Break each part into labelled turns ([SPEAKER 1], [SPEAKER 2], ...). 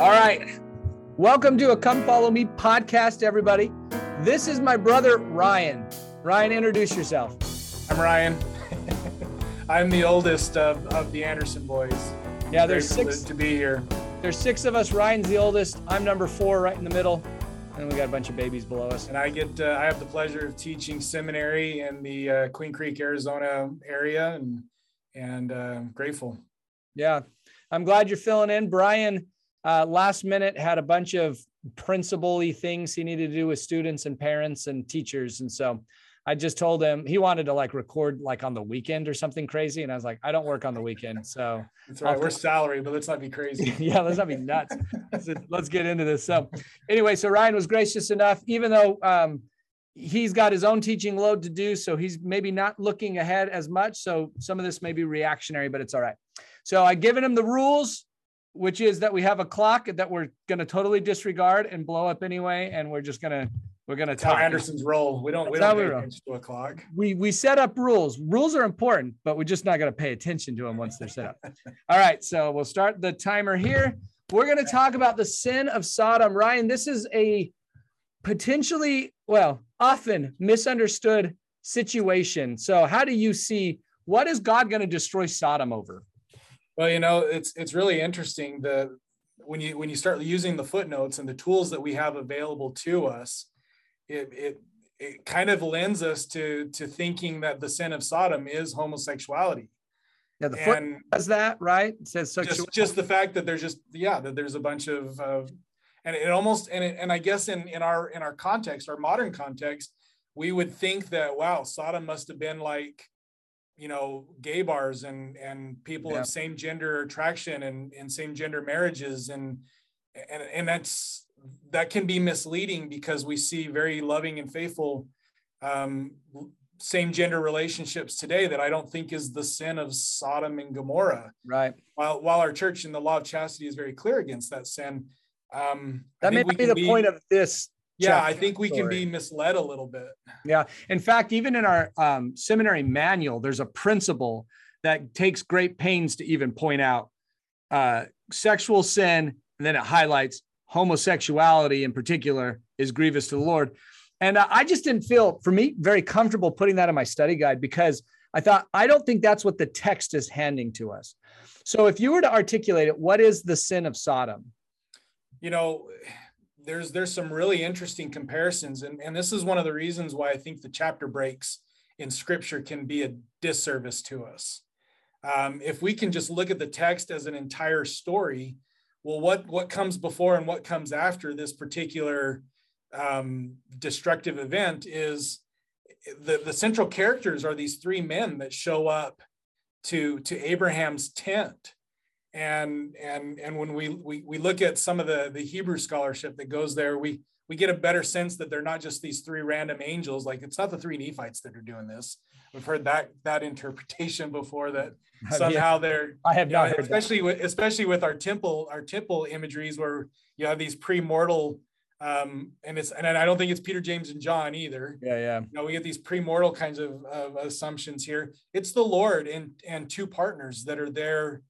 [SPEAKER 1] All right. Welcome to a Come Follow Me podcast, everybody. This is my brother, Ryan. Ryan, introduce yourself.
[SPEAKER 2] I'm Ryan. I'm the oldest of, of the Anderson boys.
[SPEAKER 1] Yeah, there's six.
[SPEAKER 2] to, to be here.
[SPEAKER 1] There's six of us. Ryan's the oldest. I'm number four, right in the middle, and we got a bunch of babies below us.
[SPEAKER 2] And I get uh, I have the pleasure of teaching seminary in the uh, Queen Creek, Arizona area, and and uh, grateful.
[SPEAKER 1] Yeah, I'm glad you're filling in. Brian, uh, last minute had a bunch of principal-y things he needed to do with students and parents and teachers, and so I just told him he wanted to like record like on the weekend or something crazy, and I was like, I don't work on the weekend, so
[SPEAKER 2] all right. We're salary, but let's not be crazy.
[SPEAKER 1] yeah, let's not be nuts. Let's, let's get into this. So, anyway, so Ryan was gracious enough, even though um, he's got his own teaching load to do, so he's maybe not looking ahead as much. So, some of this may be reactionary, but it's all right. So, I given him the rules, which is that we have a clock that we're going to totally disregard and blow up anyway, and we're just gonna we're gonna
[SPEAKER 2] That's how
[SPEAKER 1] talk.
[SPEAKER 2] Anderson's roll. We don't we
[SPEAKER 1] That's how
[SPEAKER 2] don't
[SPEAKER 1] we
[SPEAKER 2] pay
[SPEAKER 1] roll.
[SPEAKER 2] attention to a clock.
[SPEAKER 1] we we set up rules. Rules are important, but we're just not going to pay attention to them once they're set up. All right, so we'll start the timer here. We're going to talk about the sin of Sodom. Ryan, this is a potentially, well, often misunderstood situation. So, how do you see what is God going to destroy Sodom over?
[SPEAKER 2] Well, you know, it's it's really interesting the when you when you start using the footnotes and the tools that we have available to us, it it it kind of lends us to to thinking that the sin of Sodom is homosexuality.
[SPEAKER 1] Yeah, the foot
[SPEAKER 2] And
[SPEAKER 1] does that, right? It says sexual.
[SPEAKER 2] just just the fact that there's just yeah that there's a bunch of of and it almost and it, and I guess in in our in our context, our modern context, we would think that wow, Sodom must have been like you know gay bars and and people
[SPEAKER 1] Yeah.
[SPEAKER 2] of same gender attraction and and same gender marriages and and and that's that can be misleading because we see very loving and faithful um same gender relationships today that I don't think is the sin of Sodom and Gomorrah
[SPEAKER 1] right.
[SPEAKER 2] while while our church and the law of chastity is very clear against that sin um
[SPEAKER 1] That may
[SPEAKER 2] think we
[SPEAKER 1] not be the point of this.
[SPEAKER 2] Yeah i think we can be misled a little bit
[SPEAKER 1] Yeah. In fact, even in our um, seminary manual, there's a principle that takes great pains to even point out uh, sexual sin, and then it highlights homosexuality in particular is grievous to the Lord. And uh, I just didn't feel, for me, very comfortable putting that in my study guide because I thought, I don't think that's what the text is handing to us. So if you were to articulate it, what is the sin of Sodom?
[SPEAKER 2] you know there's there's some really interesting comparisons and and this is one of the reasons why i think the chapter breaks in scripture can be a disservice to us. Um, if we can just look at the text as an entire story well what what comes before and what comes after this particular um, destructive event is the the central characters are these three men that show up to to abraham's tent and and and when we we, we look at some of the the hebrew scholarship that goes there we we get a better sense that they're not just these three random angels. Like it's not the three nephites that are doing this. We've heard that that interpretation before that somehow they're
[SPEAKER 1] I have
[SPEAKER 2] you know,
[SPEAKER 1] not heard that.
[SPEAKER 2] especially with especially with our temple our temple imageries where you have these pre-mortal um and it's and i don't think it's peter james and john either.
[SPEAKER 1] Yeah, yeah.
[SPEAKER 2] you know we get these pre-mortal kinds of, of assumptions here. It's the lord and and two partners that are there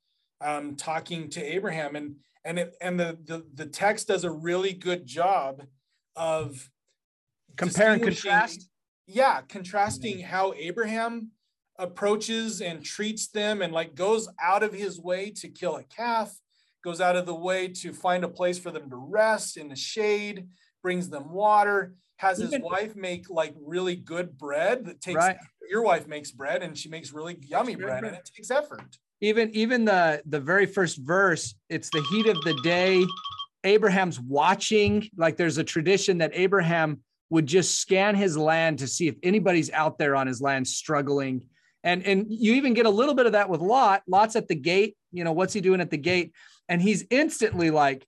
[SPEAKER 2] um talking to abraham and and it and the the, the text does a really good job of
[SPEAKER 1] Compare and contrast.
[SPEAKER 2] yeah contrasting how abraham approaches and treats them and like goes out of his way to kill a calf goes out of the way to find a place for them to rest in the shade brings them water has his wife make like really good bread that takes
[SPEAKER 1] Right.
[SPEAKER 2] your wife makes bread and she makes really yummy bread
[SPEAKER 1] bread.
[SPEAKER 2] and it takes effort
[SPEAKER 1] even even the the very first verse it's the heat of the day abraham's watching like there's a tradition that abraham would just scan his land to see if anybody's out there on his land struggling and and you even get a little bit of that with lot lot's at the gate you know what's he doing at the gate and he's instantly like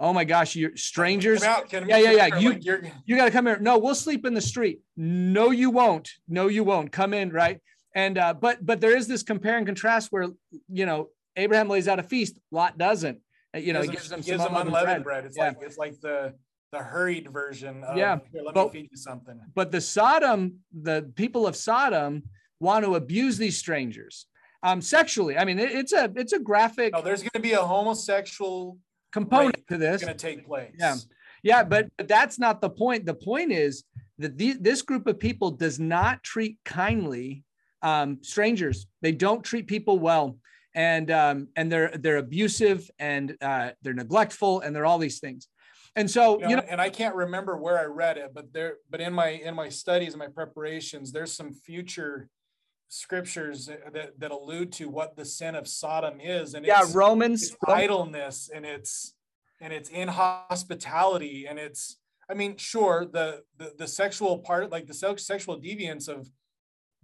[SPEAKER 1] oh my gosh you're strangers
[SPEAKER 2] Come out,
[SPEAKER 1] Yeah, yeah, yeah,
[SPEAKER 2] here,
[SPEAKER 1] you-
[SPEAKER 2] like,
[SPEAKER 1] you got to come here. No, we'll sleep in the street. No, you won't. No, you won't. Come in, right? And uh, but but there is this compare and contrast where you know Abraham lays out a feast, Lot doesn't. Uh, You know, he gives them
[SPEAKER 2] gives
[SPEAKER 1] some
[SPEAKER 2] them
[SPEAKER 1] unleavened
[SPEAKER 2] unleavened
[SPEAKER 1] bread.
[SPEAKER 2] bread. It's
[SPEAKER 1] Yeah.
[SPEAKER 2] like it's like the the hurried version of
[SPEAKER 1] Yeah,
[SPEAKER 2] Here, let
[SPEAKER 1] but-
[SPEAKER 2] me feed you something.
[SPEAKER 1] But the Sodom, the people of Sodom want to abuse these strangers um, sexually. I mean, it- it's a it's a graphic
[SPEAKER 2] No, there's going to be a homosexual
[SPEAKER 1] component to this
[SPEAKER 2] going to take place.
[SPEAKER 1] Yeah. Yeah, but, but that's not the point. The point is that the, this group of people does not treat kindly um, strangers. They don't treat people well, and um, and they're they're abusive and uh, they're neglectful and they're all these things. And so, you know,
[SPEAKER 2] and I can't remember where I read it, but there, but in my in my studies and my preparations, there's some future scriptures that, that allude to what the sin of Sodom is, and
[SPEAKER 1] yeah, Romans
[SPEAKER 2] it's idleness and it's and it's inhospitality and it's I mean, sure, the the, the sexual part, like the sexual deviance of,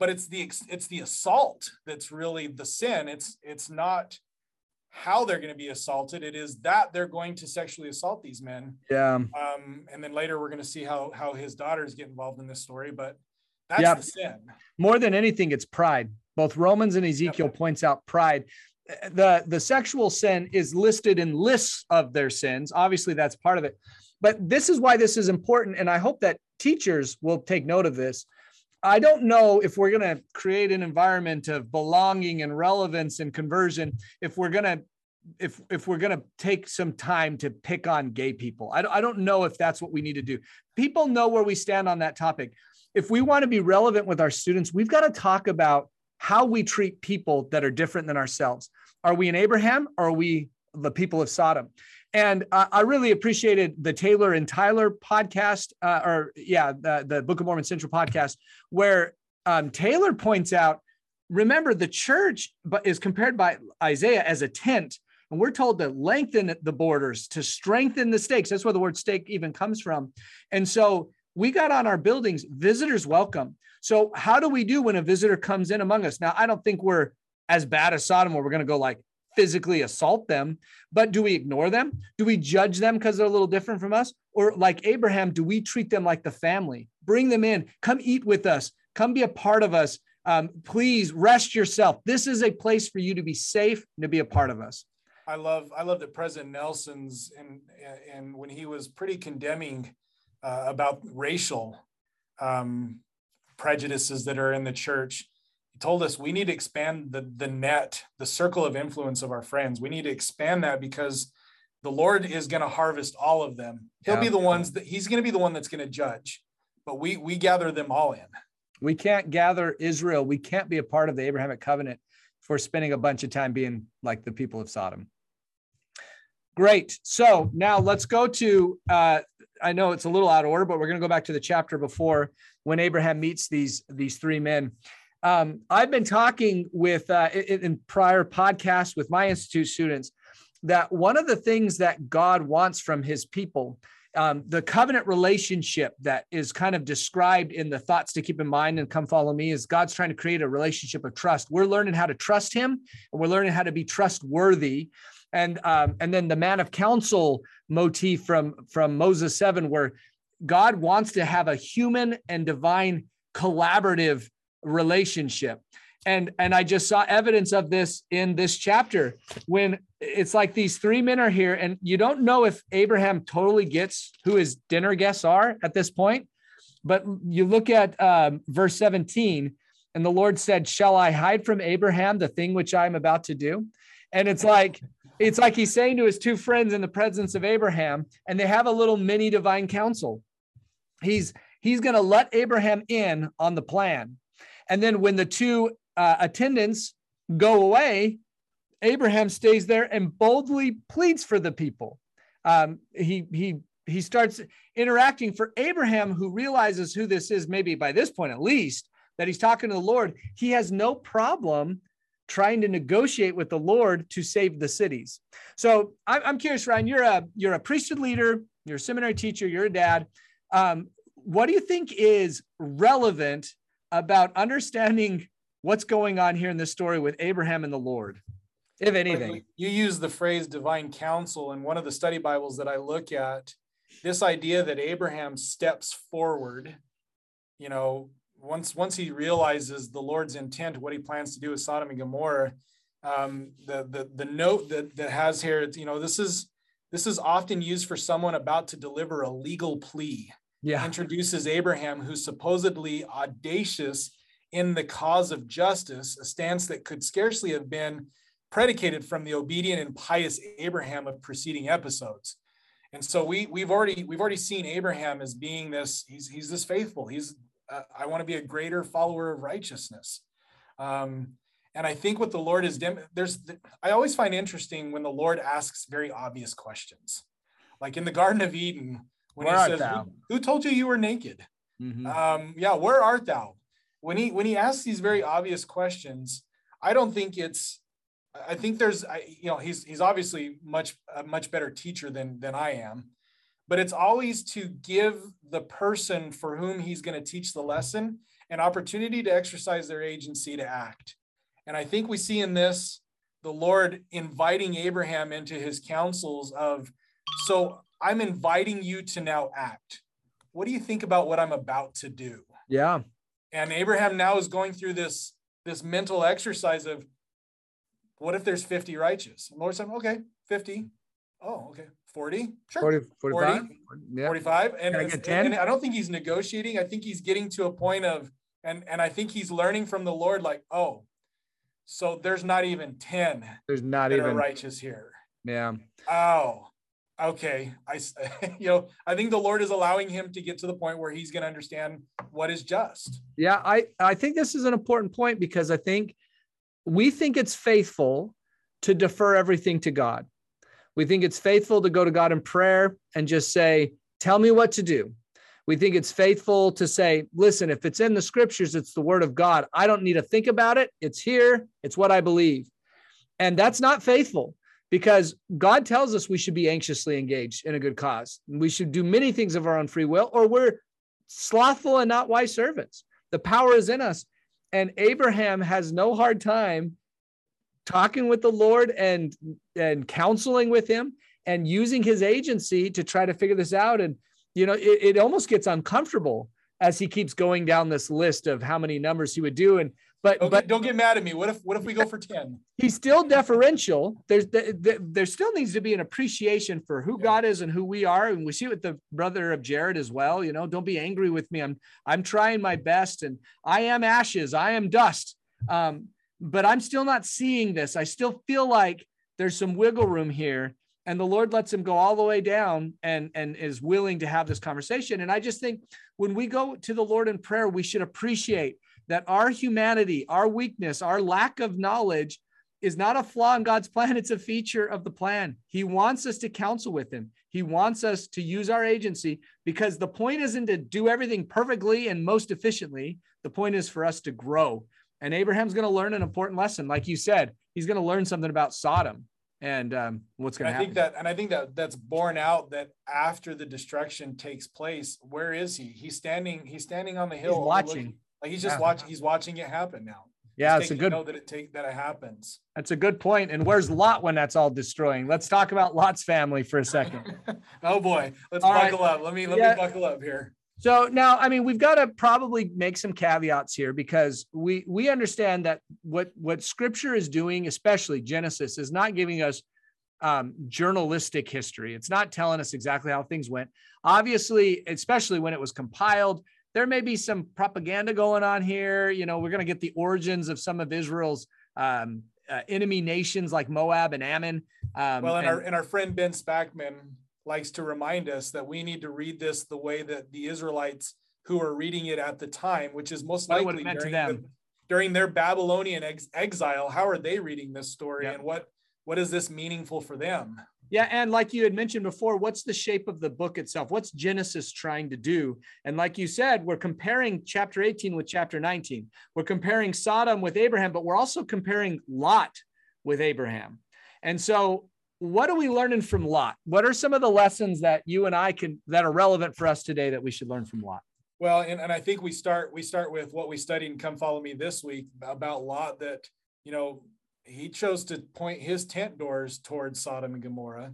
[SPEAKER 2] but it's the it's the assault that's really the sin. It's it's not how they're going to be assaulted. It is that they're going to sexually assault these men.
[SPEAKER 1] Yeah.
[SPEAKER 2] Um, and then later we're going to see how how his daughters get involved in this story. But that's yeah. the sin.
[SPEAKER 1] More than anything, it's pride. Both Romans and Ezekiel points out pride. The the sexual sin is listed in lists of their sins. Obviously, that's part of it. But this is why this is important, and I hope that teachers will take note of this. I don't know if we're going to create an environment of belonging and relevance and conversion if we're going to if if we're going to take some time to pick on gay people. I I don't know if that's what we need to do. People know where we stand on that topic. If we want to be relevant with our students, we've got to talk about how we treat people that are different than ourselves. Are we in Abraham or are we the people of Sodom? And uh, I really appreciated the Taylor and Tyler podcast, uh, or yeah, the, the Book of Mormon Central podcast, where um, Taylor points out remember, the church is compared by Isaiah as a tent. And we're told to lengthen the borders, to strengthen the stakes. That's where the word stake even comes from. And so we got on our buildings, visitors welcome. So, how do we do when a visitor comes in among us? Now, I don't think we're as bad as Sodom where we're going to go like, physically assault them, but do we ignore them? Do we judge them because they're a little different from us? Or like Abraham, do we treat them like the family? Bring them in, come eat with us, come be a part of us. Um, please rest yourself. This is a place for you to be safe and to be a part of us.
[SPEAKER 2] I love I love that President Nelson's and and when he was pretty condemning uh, about racial um, prejudices that are in the church told us we need to expand the, the net, the circle of influence of our friends. We need to expand that because the Lord is going to harvest all of them. He'll yeah. be the ones that he's going to be the one that's going to judge, but we we gather them all in.
[SPEAKER 1] We can't gather Israel. We can't be a part of the Abrahamic covenant for spending a bunch of time being like the people of Sodom. Great. So now let's go to. Uh, I know it's a little out of order, but we're going to go back to the chapter before when Abraham meets these these three men. Um, I've been talking with uh, in, in prior podcasts with my institute students that one of the things that God wants from His people um, the covenant relationship that is kind of described in the thoughts to keep in mind and come follow me is God's trying to create a relationship of trust. We're learning how to trust Him, and we're learning how to be trustworthy. And um, and then the man of counsel motif from from Moses seven, where God wants to have a human and divine collaborative relationship. And and i just saw evidence of this in this chapter when it's like these three men are here and you don't know if abraham totally gets who his dinner guests are at this point but you look at um, verse 17 and the lord said shall i hide from abraham the thing which i am about to do? And it's like it's like he's saying to his two friends in the presence of abraham and they have a little mini divine council. He's he's going to let abraham in on the plan and then when the two uh, attendants go away, Abraham stays there and boldly pleads for the people. Um, he he he starts interacting for Abraham, who realizes who this is, maybe by this point at least, that he's talking to the Lord. He has no problem trying to negotiate with the Lord to save the cities. So I'm curious, Ryan. You're a you're a priesthood leader. You're a seminary teacher. You're a dad. Um, what do you think is relevant about understanding what's going on here in this story with Abraham and the Lord, if anything.
[SPEAKER 2] You use the phrase divine council, and one of the study Bibles that I look at, this idea that Abraham steps forward, you know, once once he realizes the Lord's intent, what he plans to do with Sodom and Gomorrah, um, the the the note that that has here, you know, this is this is often used for someone about to deliver a legal plea yeah. introduces Abraham, who's supposedly audacious in the cause of justice, a stance that could scarcely have been predicated from the obedient and pious Abraham of preceding episodes. And so we we've already we've already seen Abraham as being this he's he's this faithful. He's uh, I want to be a greater follower of righteousness. Um, and I think what the Lord is dim- there's I always find interesting when the Lord asks very obvious questions. Like in the Garden of Eden when where he says, who, who, told you you were naked?" Mm-hmm. Um, yeah, where art thou? When he when he asks these very obvious questions, I don't think it's I think there's, I, you know, he's he's obviously much a much better teacher than than I am, but it's always to give the person for whom he's going to teach the lesson an opportunity to exercise their agency to act. And I think we see in this the Lord inviting Abraham into his counsels of, so I'm inviting you to now act. What do you think about what I'm about to do?
[SPEAKER 1] Yeah.
[SPEAKER 2] And Abraham now is going through this this mental exercise of what if there's 50 righteous? And Lord said, okay, 50. Oh, okay. 40. Sure.
[SPEAKER 1] 40, 45. 40,
[SPEAKER 2] yeah. 45. And, I and, and I don't think he's negotiating. I think he's getting to a point of, and, and I think he's learning from the Lord, like, oh, so there's not even 10.
[SPEAKER 1] There's not even
[SPEAKER 2] righteous here.
[SPEAKER 1] Yeah.
[SPEAKER 2] Oh, okay. I, you know, I think the Lord is allowing him to get to the point where he's going to understand what is just.
[SPEAKER 1] Yeah. I, I think this is an important point because I think we think it's faithful to defer everything to God. We think it's faithful to go to God in prayer and just say, Tell me what to do. We think it's faithful to say, Listen, if it's in the scriptures, it's the word of God. I don't need to think about it. It's here, it's what I believe. And that's not faithful because God tells us we should be anxiously engaged in a good cause. We should do many things of our own free will, or we're slothful and not wise servants. The power is in us. And Abraham has no hard time talking with the Lord and and counseling with him and using his agency to try to figure this out. And you know, it, it almost gets uncomfortable as he keeps going down this list of how many numbers he would do. And but
[SPEAKER 2] don't
[SPEAKER 1] but
[SPEAKER 2] get, don't get mad at me. What if what if we go for ten?
[SPEAKER 1] He's still deferential. There's the, there still needs to be an appreciation for who yeah. God is and who we are, and we see it with the brother of Jared as well. You know, don't be angry with me. I'm I'm trying my best, and I am ashes. I am dust. Um, but I'm still not seeing this. I still feel like there's some wiggle room here, and the Lord lets him go all the way down and and is willing to have this conversation. And I just think when we go to the Lord in prayer, we should appreciate that our humanity, our weakness, our lack of knowledge is not a flaw in God's plan. It's a feature of the plan. He wants us to counsel with Him. He wants us to use our agency because the point isn't to do everything perfectly and most efficiently. The point is for us to grow. And Abraham's going to learn an important lesson. Like you said, he's going to learn something about Sodom and um, what's going to happen.
[SPEAKER 2] I think that, and I think that that's borne out that after the destruction takes place, where is he? He's standing. He's standing on the hill,
[SPEAKER 1] he's watching.
[SPEAKER 2] Like he's just yeah. watching. He's watching it happen now.
[SPEAKER 1] Yeah, it's a good
[SPEAKER 2] know that it take that it happens.
[SPEAKER 1] That's a good point. And where's Lot when that's all destroying? Let's talk about Lot's family for a second.
[SPEAKER 2] oh boy, let's all buckle right. up. Let me let yeah. me buckle up here.
[SPEAKER 1] So now, I mean, we've got to probably make some caveats here because we we understand that what what Scripture is doing, especially Genesis, is not giving us um, journalistic history. It's not telling us exactly how things went. Obviously, especially when it was compiled, there may be some propaganda going on here. You know, we're going to get the origins of some of Israel's um, uh, enemy nations like Moab and Ammon.
[SPEAKER 2] Um, well, and, and, our and our friend Ben Spackman likes to remind us that we need to read this the way that the Israelites who are reading it at the time, which is most likely during, the, during, their Babylonian ex- exile. How are they reading this story, yep. and what what is this meaningful for them?
[SPEAKER 1] Yeah, and like you had mentioned before, what's the shape of the book itself? What's Genesis trying to do? And like you said, we're comparing chapter 18 with chapter 19. We're comparing Sodom with Abraham, but we're also comparing Lot with Abraham. And so, what are we learning from Lot? What are some of the lessons that you and I can that are relevant for us today that we should learn from Lot?
[SPEAKER 2] Well, and, and I think we start we start with what we studied and come follow me this week about Lot that you know he chose to point his tent doors towards Sodom and Gomorrah,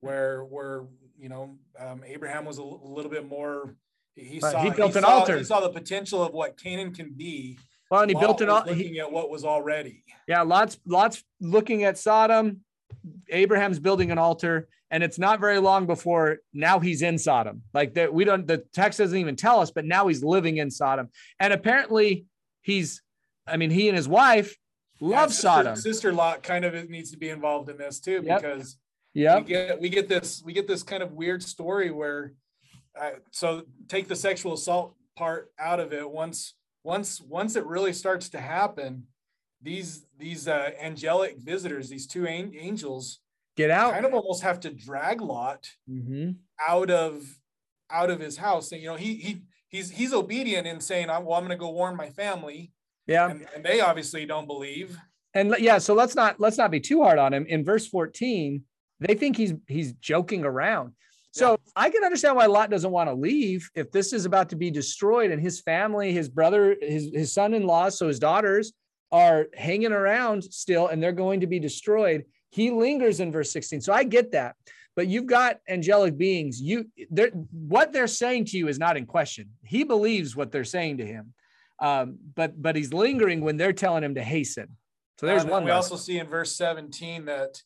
[SPEAKER 2] where where you know um, Abraham was a l- little bit more. He saw
[SPEAKER 1] he built
[SPEAKER 2] he
[SPEAKER 1] an
[SPEAKER 2] saw,
[SPEAKER 1] altar.
[SPEAKER 2] He saw the potential of what Canaan can be.
[SPEAKER 1] Well, and he built an altar.
[SPEAKER 2] Looking at what was already.
[SPEAKER 1] Yeah, lots lots looking at Sodom. Abraham's building an altar, and it's not very long before now he's in Sodom. Like that, we don't. The text doesn't even tell us, but now he's living in Sodom, and apparently he's. I mean, he and his wife Love
[SPEAKER 2] sister,
[SPEAKER 1] Sodom.
[SPEAKER 2] Sister Lot kind of needs to be involved in this too
[SPEAKER 1] Yep.
[SPEAKER 2] because
[SPEAKER 1] yeah
[SPEAKER 2] we get we get this we get this kind of weird story where uh, so take the sexual assault part out of it once once once it really starts to happen these these uh, angelic visitors these two an- angels
[SPEAKER 1] Get out.
[SPEAKER 2] kind of almost have to drag Lot
[SPEAKER 1] Mhm.
[SPEAKER 2] out of out of his house and you know he he he's he's obedient in saying I'm well I'm going to go warn my family
[SPEAKER 1] Yeah.
[SPEAKER 2] and, and they obviously don't believe
[SPEAKER 1] And yeah, so let's not let's not be too hard on him. In verse 14, they think he's he's joking around. So I can understand why Lot doesn't want to leave if this is about to be destroyed and his family, his brother, his his son-in-law, so his daughters are hanging around still and they're going to be destroyed. He lingers in verse 16. So I get that. But you've got angelic beings. You they're what they're saying to you is not in question. He believes what they're saying to him. Um, but but he's lingering when they're telling him to hasten. So there's
[SPEAKER 2] And
[SPEAKER 1] one.
[SPEAKER 2] We
[SPEAKER 1] lesson.
[SPEAKER 2] also see in verse 17 that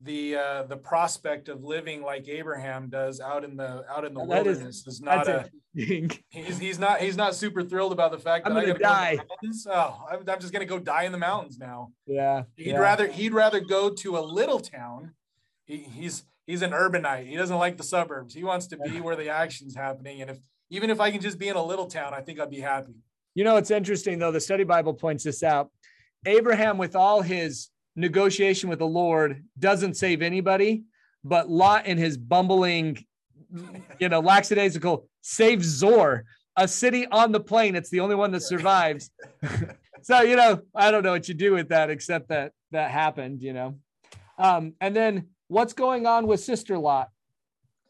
[SPEAKER 2] the uh, the prospect of living like Abraham does out in the out in the
[SPEAKER 1] That is-
[SPEAKER 2] wilderness is, not a he's he's not he's not super thrilled about the fact that
[SPEAKER 1] I'm gonna
[SPEAKER 2] go
[SPEAKER 1] die.
[SPEAKER 2] to the mountains. Oh, I'm, I'm just gonna go die in the mountains now.
[SPEAKER 1] Yeah.
[SPEAKER 2] He'd
[SPEAKER 1] yeah.
[SPEAKER 2] rather he'd rather go to a little town. He, he's he's an urbanite. He doesn't like the suburbs. He wants to be where the action's happening. And if even if I can just be in a little town, I think I'd be happy.
[SPEAKER 1] You know, it's interesting though. The study Bible points this out. Abraham, with all his negotiation with the Lord, doesn't save anybody, but Lot in his bumbling, you know, lackadaisical saves Zoar, a city on the plain. It's the only one that survives. so, you know, I don't know what you do with that, except that that happened, you know. Um, and then what's going on with Sister Lot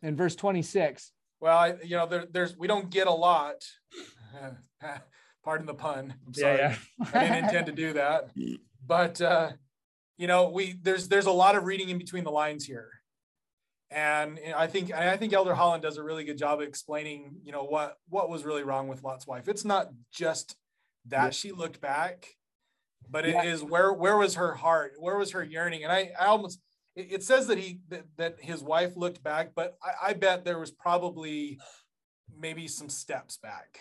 [SPEAKER 1] in verse 26?
[SPEAKER 2] Well, you know, there, there's we don't get a lot. Pardon the pun. I'm sorry.
[SPEAKER 1] Yeah,
[SPEAKER 2] I didn't intend to do that. But uh, you know, we there's there's a lot of reading in between the lines here. And I think I think Elder Holland does a really good job of explaining, you know, what what was really wrong with Lot's wife. It's not just that
[SPEAKER 1] Yeah.
[SPEAKER 2] she looked back, but it is
[SPEAKER 1] Yeah.
[SPEAKER 2] where where was her heart? Where was her yearning? And I I almost it, it says that he that, that his wife looked back, but I, I bet there was probably maybe some steps back.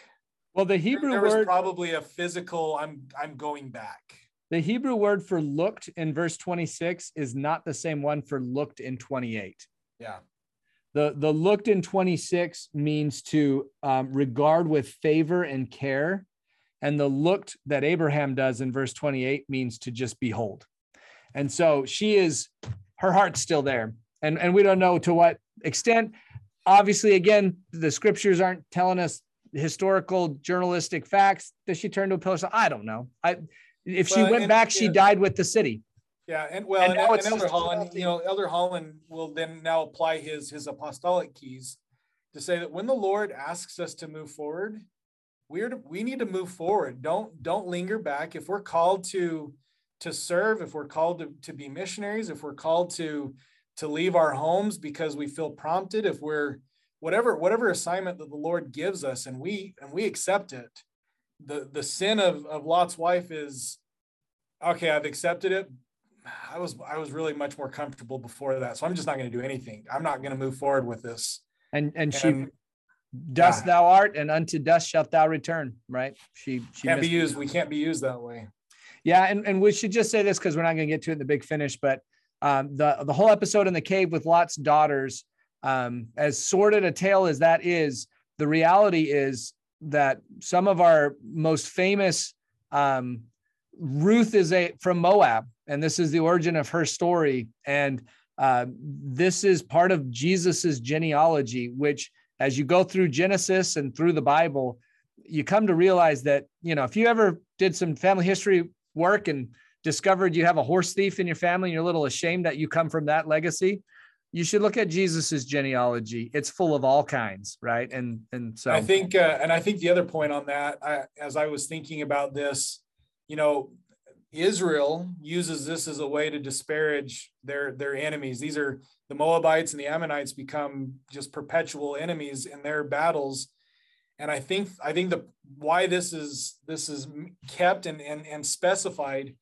[SPEAKER 1] Well, the Hebrew
[SPEAKER 2] there was
[SPEAKER 1] word
[SPEAKER 2] probably a physical I'm I'm going back.
[SPEAKER 1] The Hebrew word for looked in verse 26 is not the same one for looked in 28.
[SPEAKER 2] Yeah.
[SPEAKER 1] The, the looked in 26 means to um, regard with favor and care. And the looked that Abraham does in verse 28 means to just behold. And so she is, her heart's still there. And, and we don't know to what extent. Obviously, again, the scriptures aren't telling us historical journalistic facts. Does she turn to a pillar? So I don't know. I, if she went
[SPEAKER 2] and-
[SPEAKER 1] back, she died with the city.
[SPEAKER 2] Yeah, and well,
[SPEAKER 1] And
[SPEAKER 2] and,
[SPEAKER 1] now
[SPEAKER 2] and
[SPEAKER 1] it's
[SPEAKER 2] Elder Holland, you know, Elder Holland will then now apply his his apostolic keys to say that when the Lord asks us to move forward, we're to, we need to move forward. Don't don't linger back. If we're called to to serve, if we're called to, to be missionaries, if we're called to to leave our homes because we feel prompted, if we're whatever whatever assignment that the Lord gives us and we and we accept it, the the sin of of Lot's wife is okay, I've accepted it. I was I was really much more comfortable before that. So I'm just not going to do anything. I'm not going to move forward with this.
[SPEAKER 1] And and she dust
[SPEAKER 2] yeah.
[SPEAKER 1] thou art, and unto dust shalt thou return. Right? She she
[SPEAKER 2] can't be used. We can't be used that way.
[SPEAKER 1] Yeah, and, and we should just say this because we're not going to get to it in the big finish, but um, the the whole episode in the cave with Lot's daughters, um, as sordid a tale as that is, the reality is that some of our most famous um, Ruth is a from Moab, and this is the origin of her story, and uh, this is part of Jesus's genealogy, which as you go through Genesis and through the Bible, you come to realize that you know if you ever did some family history work and discovered you have a horse thief in your family and you're a little ashamed that you come from that legacy you should look at jesus's genealogy it's full of all kinds right and and so
[SPEAKER 2] I think, uh, and I think the other point on that, I, as I was thinking about this, you know, Israel uses this as a way to disparage their their enemies. These are the Moabites and the Ammonites become just perpetual enemies in their battles. And I think I think the why this is this is kept and and, and specified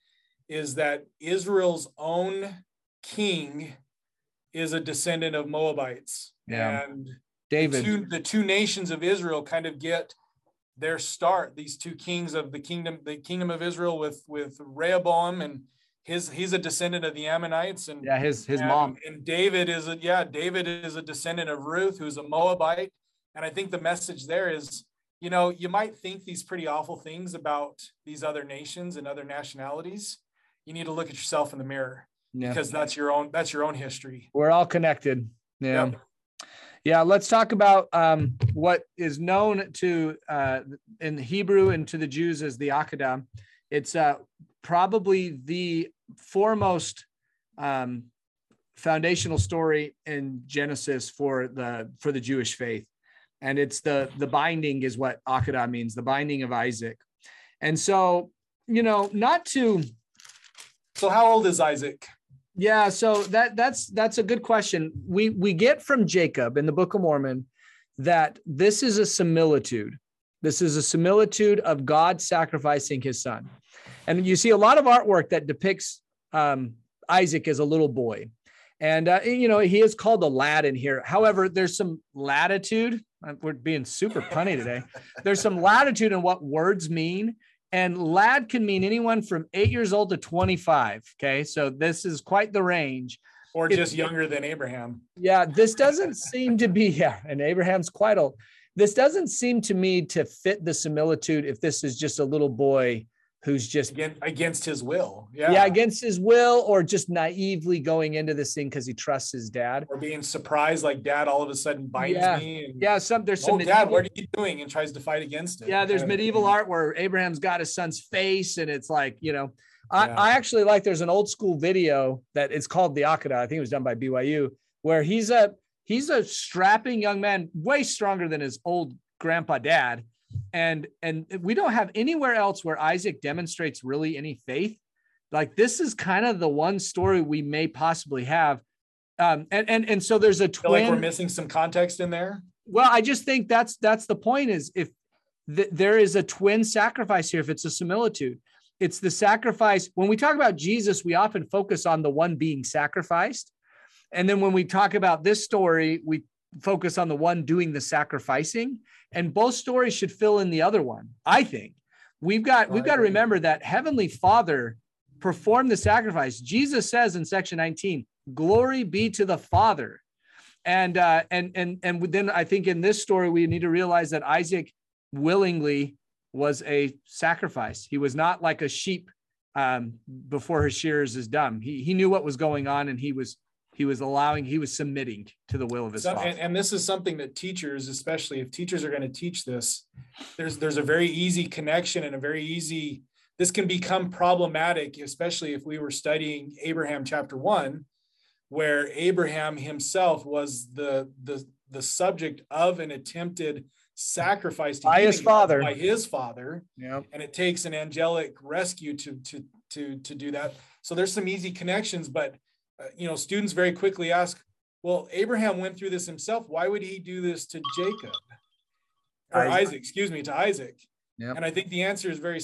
[SPEAKER 2] is that Israel's own king is a descendant of Moabites.
[SPEAKER 1] Yeah.
[SPEAKER 2] And
[SPEAKER 1] david
[SPEAKER 2] two, the two nations of Israel kind of get their start. These two kings of the kingdom, the kingdom of Israel, with with Rehoboam and his he's a descendant of the Ammonites, and
[SPEAKER 1] yeah, his his
[SPEAKER 2] and,
[SPEAKER 1] mom
[SPEAKER 2] and David is a yeah, David is a descendant of Ruth, who's a Moabite, and I think the message there is, you know, you might think these pretty awful things about these other nations and other nationalities. You need to look at yourself in the mirror yeah. because that's your own that's your own history.
[SPEAKER 1] We're all connected. Yeah. Yep. Yeah, let's talk about um, what is known to uh, in Hebrew and to the Jews as the Akedah. It's uh, probably the foremost um, foundational story in Genesis for the for the Jewish faith, and it's the the binding is what Akedah means, the binding of Isaac, and so you know not to.
[SPEAKER 2] So how old is Isaac?
[SPEAKER 1] Yeah, so that that's that's a good question. We we get from Jacob in the Book of Mormon that this is a similitude. This is a similitude of God sacrificing his son. And you see a lot of artwork that depicts um, Isaac as a little boy. And, uh, you know, he is called a lad in here. However, there's some latitude. We're being super punny today. There's some latitude in what words mean. And lad can mean anyone from eight years old to 25. Okay. So this is quite the range.
[SPEAKER 2] Or just it, younger than Abraham.
[SPEAKER 1] Yeah. This doesn't seem to be, yeah. And Abraham's quite old. This doesn't seem to me to fit the similitude if this is just a little boy who's just
[SPEAKER 2] Again, against his will. Yeah.
[SPEAKER 1] Yeah, against his will, or just naively going into this thing because he trusts his dad.
[SPEAKER 2] Or being surprised, like dad all of a sudden binds
[SPEAKER 1] yeah.
[SPEAKER 2] me.
[SPEAKER 1] And, yeah, some there's some oh,
[SPEAKER 2] medieval, dad, what are you doing? And tries to fight against it.
[SPEAKER 1] Yeah, there's medieval art where Abraham's got his son's face, and it's like, you know, I, yeah. I actually like there's an old school video that it's called the Akedah. I think it was done by BYU, where he's a he's a strapping young man, way stronger than his old grandpa dad and and we don't have anywhere else where Isaac demonstrates really any faith. Like this is kind of the one story we may possibly have. Um, and and and so there's a twin.
[SPEAKER 2] like we're missing some context in there.
[SPEAKER 1] Well, I just think that's that's the point. Is if th- there is a twin sacrifice here, if it's a similitude, it's the sacrifice. When we talk about Jesus, we often focus on the one being sacrificed, and then when we talk about this story, we focus on the one doing the sacrificing and both stories should fill in the other one i think. We've got we've got to remember that heavenly father performed the sacrifice. Jesus says in section 19 glory be to the father. And uh and and and then i think in this story we need to realize that isaac willingly was a sacrifice. He was not like a sheep um, before his shears is dumb. He he knew what was going on and he was he was allowing he was submitting to the will of his so,
[SPEAKER 2] father. And, and, this is something that teachers especially if teachers are going to teach this there's there's a very easy connection and a very easy this can become problematic especially if we were studying abraham chapter 1 where abraham himself was the the the subject of an attempted sacrifice
[SPEAKER 1] by his father
[SPEAKER 2] by his father.
[SPEAKER 1] Yeah
[SPEAKER 2] and it takes an angelic rescue to to to to do that. So there's some easy connections but you know, students very quickly ask, well, Abraham went through this himself. Why would he do this to Jacob or Isaac, Isaac excuse me, to Isaac? Yep. And I think the answer is very,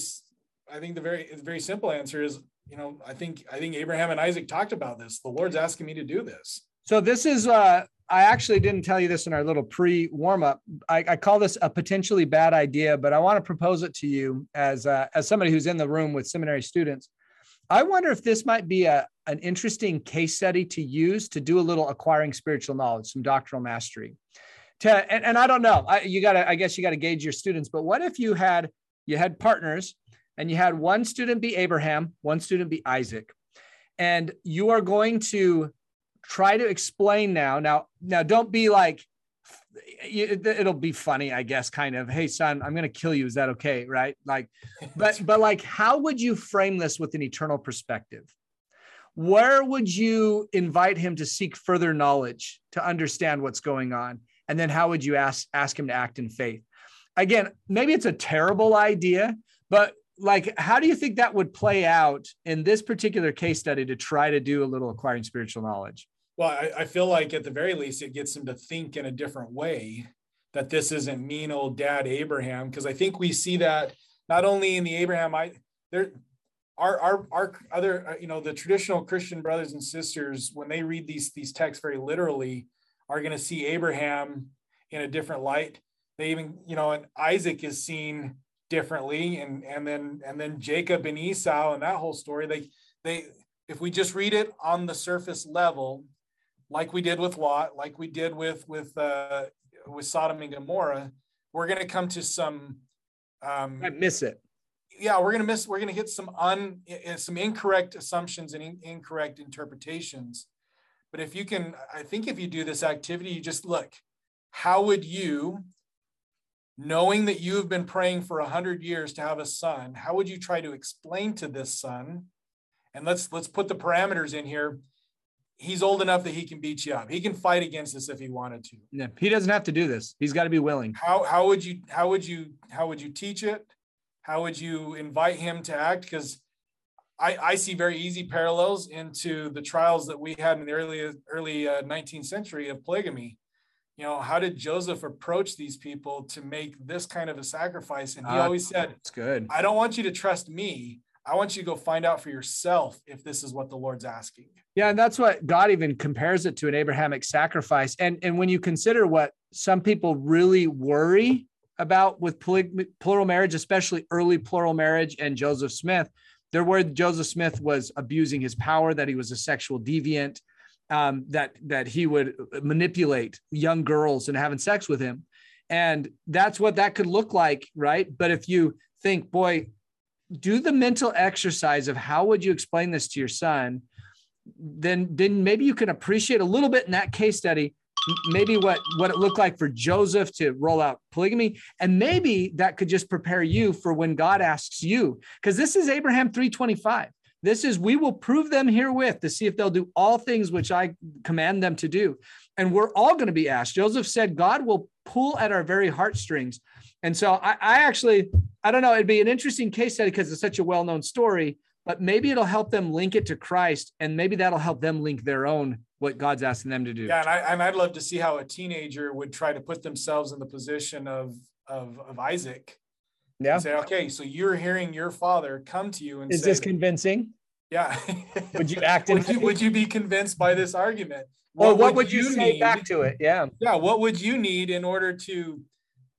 [SPEAKER 2] I think the very, very simple answer is, you know, I think, I think Abraham and Isaac talked about this. The Lord's asking me to do this.
[SPEAKER 1] So this is, uh, I actually didn't tell you this in our little pre warm up. I, I, call this a potentially bad idea, but I want to propose it to you as uh, as somebody who's in the room with seminary students. I wonder if this might be a, an interesting case study to use to do a little acquiring spiritual knowledge, some doctrinal mastery. To, and, and I don't know, I, you got to, I guess you got to gauge your students, but what if you had, you had partners and you had one student be Abraham, one student be Isaac, and you are going to try to explain now, now, now don't be like, it'll be funny, I guess, kind of, hey, son, I'm going to kill you. Is that okay? Right. Like, but, but like, how would you frame this with an eternal perspective? Where would you invite him to seek further knowledge to understand what's going on? And then how would you ask, ask him to act in faith? Again, maybe it's a terrible idea, but like, how do you think that would play out in this particular case study to try to do a little acquiring spiritual knowledge?
[SPEAKER 2] Well, I, I, feel like at the very least, it gets them to think in a different way that this isn't mean old dad Abraham. Because I think we see that not only in the Abraham, I there our our our other uh, you know the traditional Christian brothers and sisters when they read these these texts very literally are going to see Abraham in a different light. they even you know and isaac is seen differently and and then and then jacob and esau and that whole story they they if we just read it on the surface level like we did with lot like we did with with uh with sodom and gomorrah we're going to come to some
[SPEAKER 1] um i miss it.
[SPEAKER 2] yeah we're going to miss we're going to hit some un some incorrect assumptions and in, incorrect interpretations. But if you can i think if you do this activity you just look how would you knowing that you have been praying for a hundred years to have a son how would you try to explain to this son? And let's let's put the parameters in here he's old enough that he can beat you up. He can fight against us if he wanted to.
[SPEAKER 1] Yeah he doesn't have to do this. He's got to be willing.
[SPEAKER 2] How how would you how would you how would you teach it? How would you invite him to act? Because I, I see very easy parallels into the trials that we had in the early early uh, 19th century of polygamy. You know, how did Joseph approach these people to make this kind of a sacrifice? And he uh, always said,
[SPEAKER 1] It's good.
[SPEAKER 2] I don't want you to trust me. I want you to go find out for yourself if this is what the Lord's asking.
[SPEAKER 1] Yeah, and that's what God even compares it to an Abrahamic sacrifice. And and when you consider what some people really worry about with plural marriage, especially early plural marriage and Joseph Smith, they're worried Joseph Smith was abusing his power, that he was a sexual deviant, um, that that he would manipulate young girls and having sex with him, and that's what that could look like, right? But if you think, boy, do the mental exercise of how would you explain this to your son, then then maybe you can appreciate a little bit in that case study maybe what what it looked like for Joseph to roll out polygamy and maybe that could just prepare you for when God asks you because this is Abraham 325 this is, we will prove them herewith to see if they'll do all things which I command them to do. And we're all going to be asked. Joseph said, God will pull at our very heartstrings. And so I, I actually, I don't know, it'd be an interesting case study because it's such a well known story, but maybe it'll help them link it to Christ. And maybe that'll help them link their own, what God's asking them to do.
[SPEAKER 2] Yeah. And, I, and I'd love to see how a teenager would try to put themselves in the position of, of, of Isaac yeah. say, okay, so you're hearing your father come to you and
[SPEAKER 1] is this convincing?
[SPEAKER 2] Yeah.
[SPEAKER 1] would you act in
[SPEAKER 2] would you, would you be convinced by this argument?
[SPEAKER 1] What or what would, would you, you say need, back to it? Yeah.
[SPEAKER 2] Yeah. What would you need in order to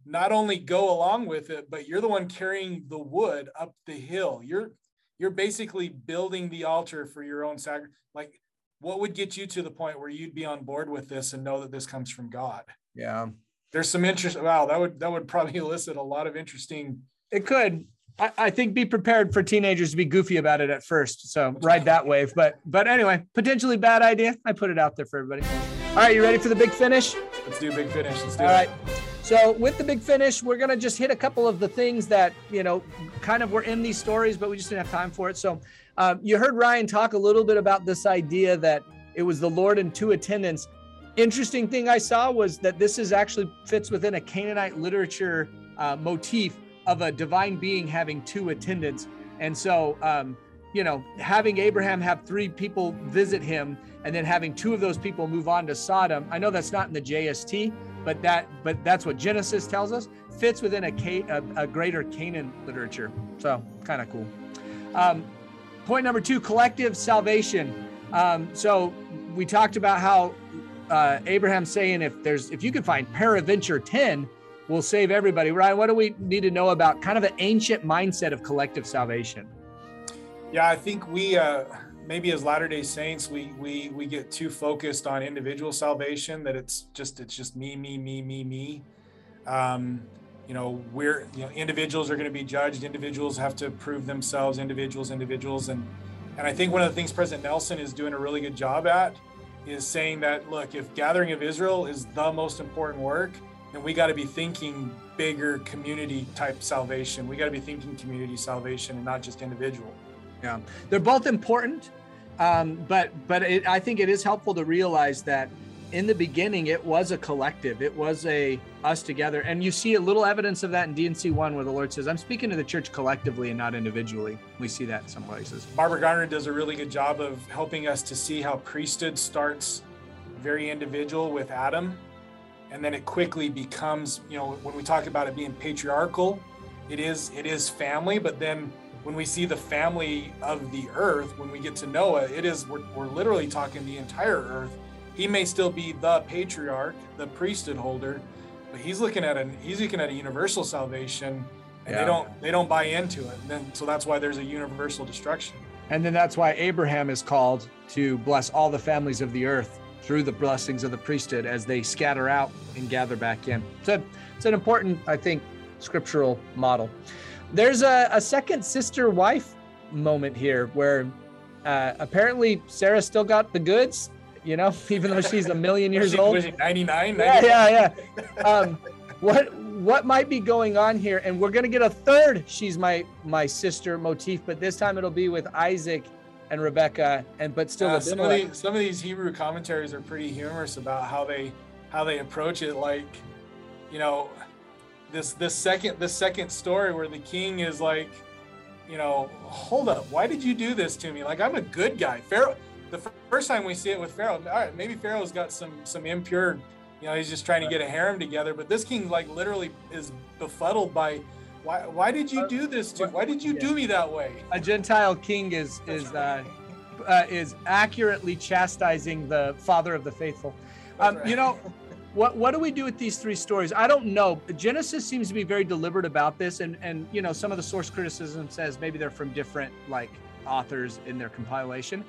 [SPEAKER 2] not only go along with it, but you're the one carrying the wood up the hill. You're you're basically building the altar for your own sacrifice. Like, what would get you to the point where you'd be on board with this and know that this comes from God?
[SPEAKER 1] Yeah.
[SPEAKER 2] There's some interest. Wow, that would that would probably elicit a lot of interesting
[SPEAKER 1] it could. I, I think be prepared for teenagers to be goofy about it at first. So ride that wave. But but anyway, potentially bad idea. I put it out there for everybody. All right, you ready for the big finish?
[SPEAKER 2] Let's do big finish. Let's do
[SPEAKER 1] All right. So with the big finish, we're gonna just hit a couple of the things that you know kind of were in these stories, but we just didn't have time for it. So um, you heard Ryan talk a little bit about this idea that it was the Lord and two attendants. Interesting thing I saw was that this is actually fits within a Canaanite literature uh, motif of a divine being having two attendants. And so, um, you know, having Abraham have three people visit him and then having two of those people move on to Sodom. I know that's not in the JST, but that but that's what Genesis tells us fits within a, a, a greater Canaan literature. So kind of cool. Um, point number two: collective salvation. Um, so we talked about how uh, Abraham saying if there's if you can find peradventure ten will save everybody. Ryan, what do we need to know about kind of an ancient mindset of collective salvation?
[SPEAKER 2] Yeah, I think we uh, maybe as Latter Day Saints we we we get too focused on individual salvation that it's just it's just me me me me me. Um, you know, we're you know individuals are going to be judged. Individuals have to prove themselves. Individuals, individuals, and and I think one of the things President Nelson is doing a really good job at is saying that look, if gathering of Israel is the most important work, and we got to be thinking bigger community type salvation. We got to be thinking community salvation and not just individual.
[SPEAKER 1] Yeah, they're both important, um, but but it, I think it is helpful to realize that in the beginning it was a collective. It was a us together, and you see a little evidence of that in D&C one, where the Lord says, "I'm speaking to the church collectively and not individually." We see that in some places.
[SPEAKER 2] Barbara Gardner does a really good job of helping us to see how priesthood starts very individual with Adam and then it quickly becomes you know when we talk about it being patriarchal it is it is family but then when we see the family of the earth when we get to noah it is we're, we're literally talking the entire earth he may still be the patriarch the priesthood holder but he's looking at an he's looking at a universal salvation, and
[SPEAKER 1] Yeah.
[SPEAKER 2] they don't they don't buy into it. And then so that's why there's a universal destruction.
[SPEAKER 1] And then that's why Abraham is called to bless all the families of the earth through the blessings of the priesthood as they scatter out and gather back in. So it's an important, I think, scriptural model. There's a, a second sister wife moment here where uh, apparently Sarah still got the goods, you know, even though she's a million years
[SPEAKER 2] she-
[SPEAKER 1] old.
[SPEAKER 2] Was he 99?
[SPEAKER 1] Yeah, yeah, yeah. Um, what what might be going on here? And we're gonna get a third. She's my my sister motif, but this time it'll be with Isaac and Rebecca, and but still
[SPEAKER 2] Uh, some of these some of these Hebrew commentaries are pretty humorous about how they how they approach it. Like, you know, this this second this second story where the king is like, you know, hold up, why did you do this to me? Like, I'm a good guy. Pharaoh. The fir- first time we see it with Pharaoh, all right, maybe Pharaoh's got some some impure, you know, he's just trying to get a harem together. But this king like literally is befuddled by. Why, why did you do this to? Why did you do me that way?
[SPEAKER 1] a Gentile king is is uh, uh, is accurately chastising the father of the faithful. Um,
[SPEAKER 2] That's
[SPEAKER 1] You know, what what do we do with these three stories? I don't know. Genesis seems to be very deliberate about this, and and you know some of the source criticism says maybe they're from different like authors in their compilation.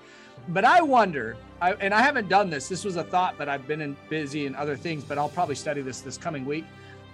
[SPEAKER 1] But I wonder, I, and I haven't done this. This was a thought, but I've been in, busy in other things. But I'll probably study this this coming week.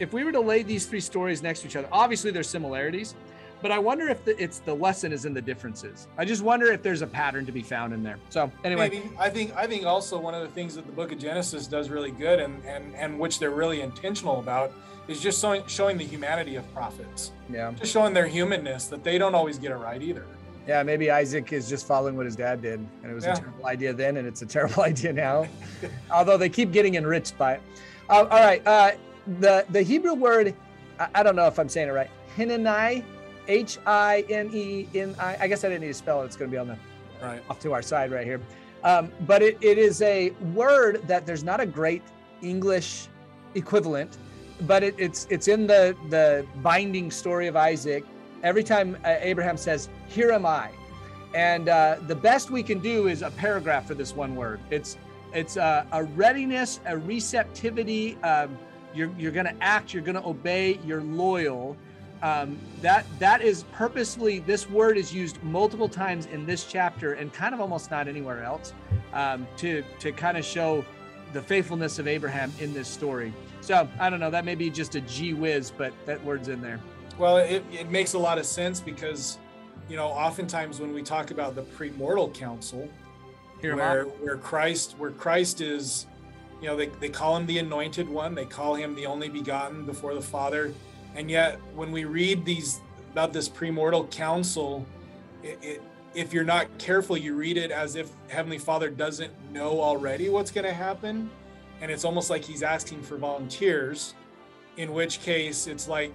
[SPEAKER 1] If we were to lay these three stories next to each other, obviously there's similarities, but I wonder if the, it's the lesson is in the differences. I just wonder if there's a pattern to be found in there. So anyway,
[SPEAKER 2] Maybe I think I think also one of the things that the Book of Genesis does really good, and and and which they're really intentional about, is just showing showing the humanity of prophets,
[SPEAKER 1] yeah,
[SPEAKER 2] just showing their humanness that they don't always get it right either.
[SPEAKER 1] yeah, maybe Isaac is just following what his dad did, and it was
[SPEAKER 2] Yeah.
[SPEAKER 1] a terrible idea then, and it's a terrible idea now. Although they keep getting enriched by it. Uh, all right, uh, the the Hebrew word, I, I don't know if I'm saying it right. Hineni, H I N E N I. I guess I didn't need to spell it. It's going to be on the
[SPEAKER 2] Right.
[SPEAKER 1] off to our side right here. Um, but it, it is a word that there's not a great English equivalent, but it, it's it's in the the binding story of Isaac. Every time uh, Abraham says, "Here am I," and uh, the best we can do is a paragraph for this one word. It's it's a, a readiness, a receptivity. Um, you're you're going to act. You're going to obey. You're loyal um, that that is purposely this word is used multiple times in this chapter and kind of almost not anywhere else um, to to kind of show the faithfulness of Abraham in this story. So I don't know. That may be just a gee whiz, but that word's in there.
[SPEAKER 2] Well, it, it makes a lot of sense because, you know, oftentimes when we talk about the premortal council,
[SPEAKER 1] Here am
[SPEAKER 2] where where Christ where Christ is, you know, they, they call him the anointed one, they call him the only begotten before the Father. And yet when we read these about this premortal council, it, it if you're not careful, you read it as if Heavenly Father doesn't know already what's going to happen. And it's almost like he's asking for volunteers, in which case it's like,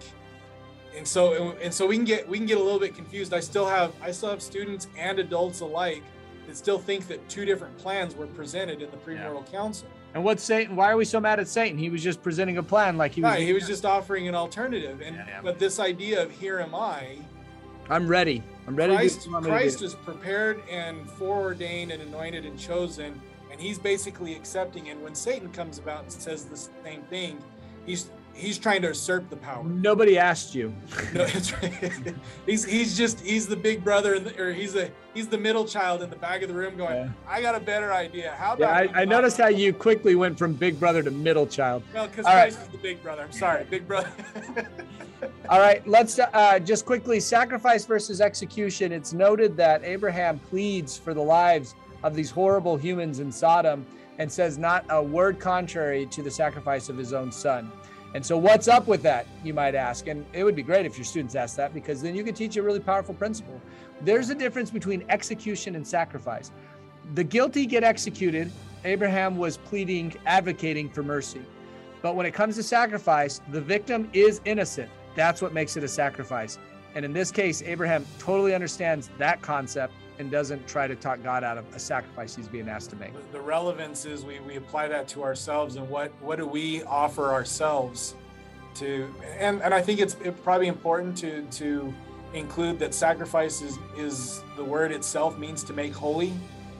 [SPEAKER 2] and so and so we can get we can get a little bit confused. I still have I still have students and adults alike that still think that two different plans were presented in the premortal council.
[SPEAKER 1] And what's Satan? Why are we so mad at Satan? He was just presenting a plan, like he was.
[SPEAKER 2] Right, he was just offering an alternative. And
[SPEAKER 1] Yeah, yeah.
[SPEAKER 2] but this idea of here am I,
[SPEAKER 1] I'm ready. I'm ready.
[SPEAKER 2] Christ,
[SPEAKER 1] to do what you want me to
[SPEAKER 2] Christ is prepared and foreordained and anointed and chosen, and he's basically accepting. And when Satan comes about and says the same thing, he's he's trying to usurp the power.
[SPEAKER 1] Nobody asked you.
[SPEAKER 2] No, that's right. he's he's just he's the big brother, in the, or he's the he's the middle child in the back of the room, going,
[SPEAKER 1] Yeah.
[SPEAKER 2] "I got a better idea. How
[SPEAKER 1] Yeah,
[SPEAKER 2] about?"
[SPEAKER 1] I, I noticed how you quickly went from big brother to middle child.
[SPEAKER 2] Well, because
[SPEAKER 1] All right.
[SPEAKER 2] Christ is the big brother. I'm sorry, big brother.
[SPEAKER 1] All right, let's uh, just quickly sacrifice versus execution. It's noted that Abraham pleads for the lives of these horrible humans in Sodom and says not a word contrary to the sacrifice of his own son. And so, what's up with that, you might ask? And it would be great if your students asked that because then you could teach a really powerful principle. There's a difference between execution and sacrifice. The guilty get executed. Abraham was pleading, advocating for mercy. But when it comes to sacrifice, the victim is innocent. That's what makes it a sacrifice. And in this case, Abraham totally understands that concept and doesn't try to talk God out of a sacrifice he's being asked to make.
[SPEAKER 2] the relevance is we, we apply that to ourselves and what what do we offer ourselves to and and i think it's probably important to to include that sacrifice is is the word itself means to make holy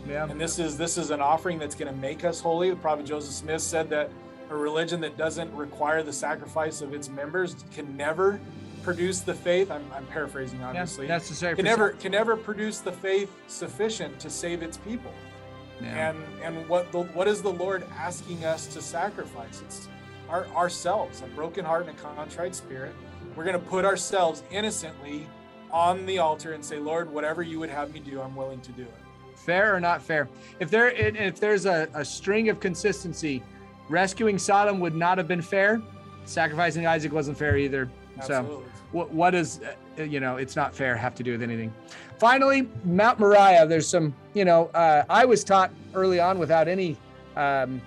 [SPEAKER 1] Yeah.
[SPEAKER 2] and this is this is an offering that's going to make us holy the prophet joseph smith said that a religion that doesn't require the sacrifice of its members can never produce the faith. I'm, I'm paraphrasing, obviously.
[SPEAKER 1] Yeah, necessary.
[SPEAKER 2] Can never can never produce the faith sufficient to save its people. Yeah. And and what the, what is the Lord asking us to sacrifice? It's our, ourselves, a broken heart and a contrite spirit. We're going to put ourselves innocently on the altar and say, Lord, whatever you would have me do, I'm willing to do it.
[SPEAKER 1] Fair or not fair? If there if there's a, a string of consistency, rescuing Sodom would not have been fair. Sacrificing Isaac wasn't fair either. Absolutely. So what, what does uh, you know it's not fair have to do with anything finally mount moriah there's some you know uh, i was taught early on without any um,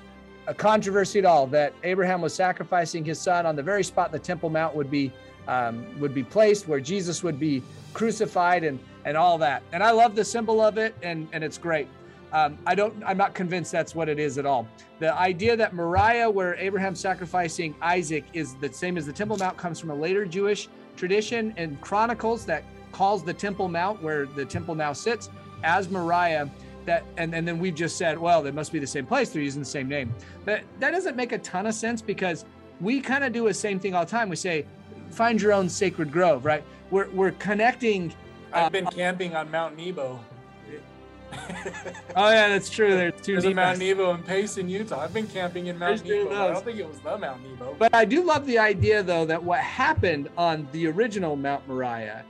[SPEAKER 1] controversy at all that abraham was sacrificing his son on the very spot the temple mount would be um, would be placed where jesus would be crucified and and all that and i love the symbol of it and and it's great um, I don't. I'm not convinced that's what it is at all. The idea that Moriah, where Abraham's sacrificing Isaac, is the same as the Temple Mount, comes from a later Jewish tradition and Chronicles that calls the Temple Mount, where the temple now sits, as Moriah. That and, and then we've just said, well, they must be the same place. They're using the same name. But that doesn't make a ton of sense because we kind of do the same thing all the time. We say, find your own sacred grove, right? We're we're connecting.
[SPEAKER 2] I've been uh, camping on Mount Nebo
[SPEAKER 1] oh yeah, that's true. There's two.
[SPEAKER 2] There's a Mount Nebo in Payson, Utah. I've been camping in Mount There's Nebo. I don't think it was the Mount Nebo.
[SPEAKER 1] But I do love the idea, though, that what happened on the original Mount Moriah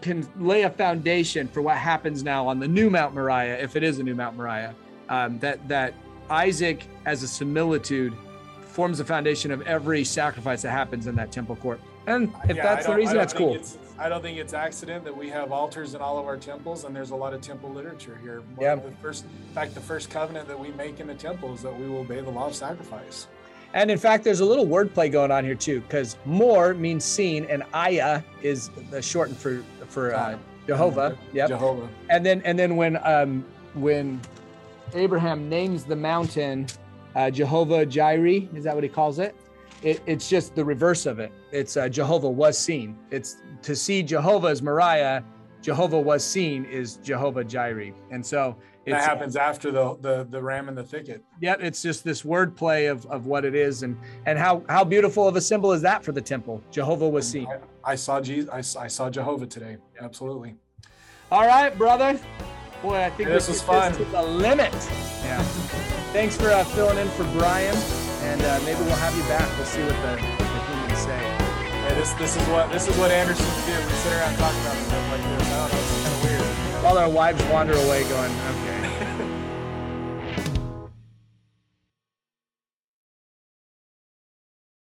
[SPEAKER 1] can lay a foundation for what happens now on the new Mount Moriah, if it is a new Mount Moriah. Um, that that Isaac, as a similitude, forms the foundation of every sacrifice that happens in that temple court. And if yeah, that's the reason, that's cool.
[SPEAKER 2] I don't think it's accident that we have altars in all of our temples, and there's a lot of temple literature here. One
[SPEAKER 1] yeah.
[SPEAKER 2] The first, in fact, the first covenant that we make in the temple is that we will obey the law of sacrifice.
[SPEAKER 1] And in fact, there's a little wordplay going on here too, because more means seen, and Aya is the shortened for for uh, Jehovah.
[SPEAKER 2] Yep. Jehovah.
[SPEAKER 1] And then and then when um when Abraham names the mountain uh, Jehovah Jireh, is that what he calls it? It? It's just the reverse of it. It's uh, Jehovah was seen. It's to see Jehovah as Moriah, Jehovah was seen is Jehovah Jireh. And so
[SPEAKER 2] that happens after the, the the ram in the thicket.
[SPEAKER 1] Yeah, it's just this wordplay of, of what it is and and how how beautiful of a symbol is that for the temple. Jehovah was seen.
[SPEAKER 2] I, I saw Jesus. I, I, saw Jehovah today. Absolutely.
[SPEAKER 1] All right, brother. Boy, I think
[SPEAKER 2] this was fun.
[SPEAKER 1] This to the limit. Yeah. Thanks for uh, filling in for Brian, and uh, maybe we'll have you back. We'll see what the, what the humans say.
[SPEAKER 2] Yeah, this this is what this is what Andersons do. We sit around talking about stuff like this. I don't know, it's kind of weird.
[SPEAKER 1] While our wives wander away, going, okay.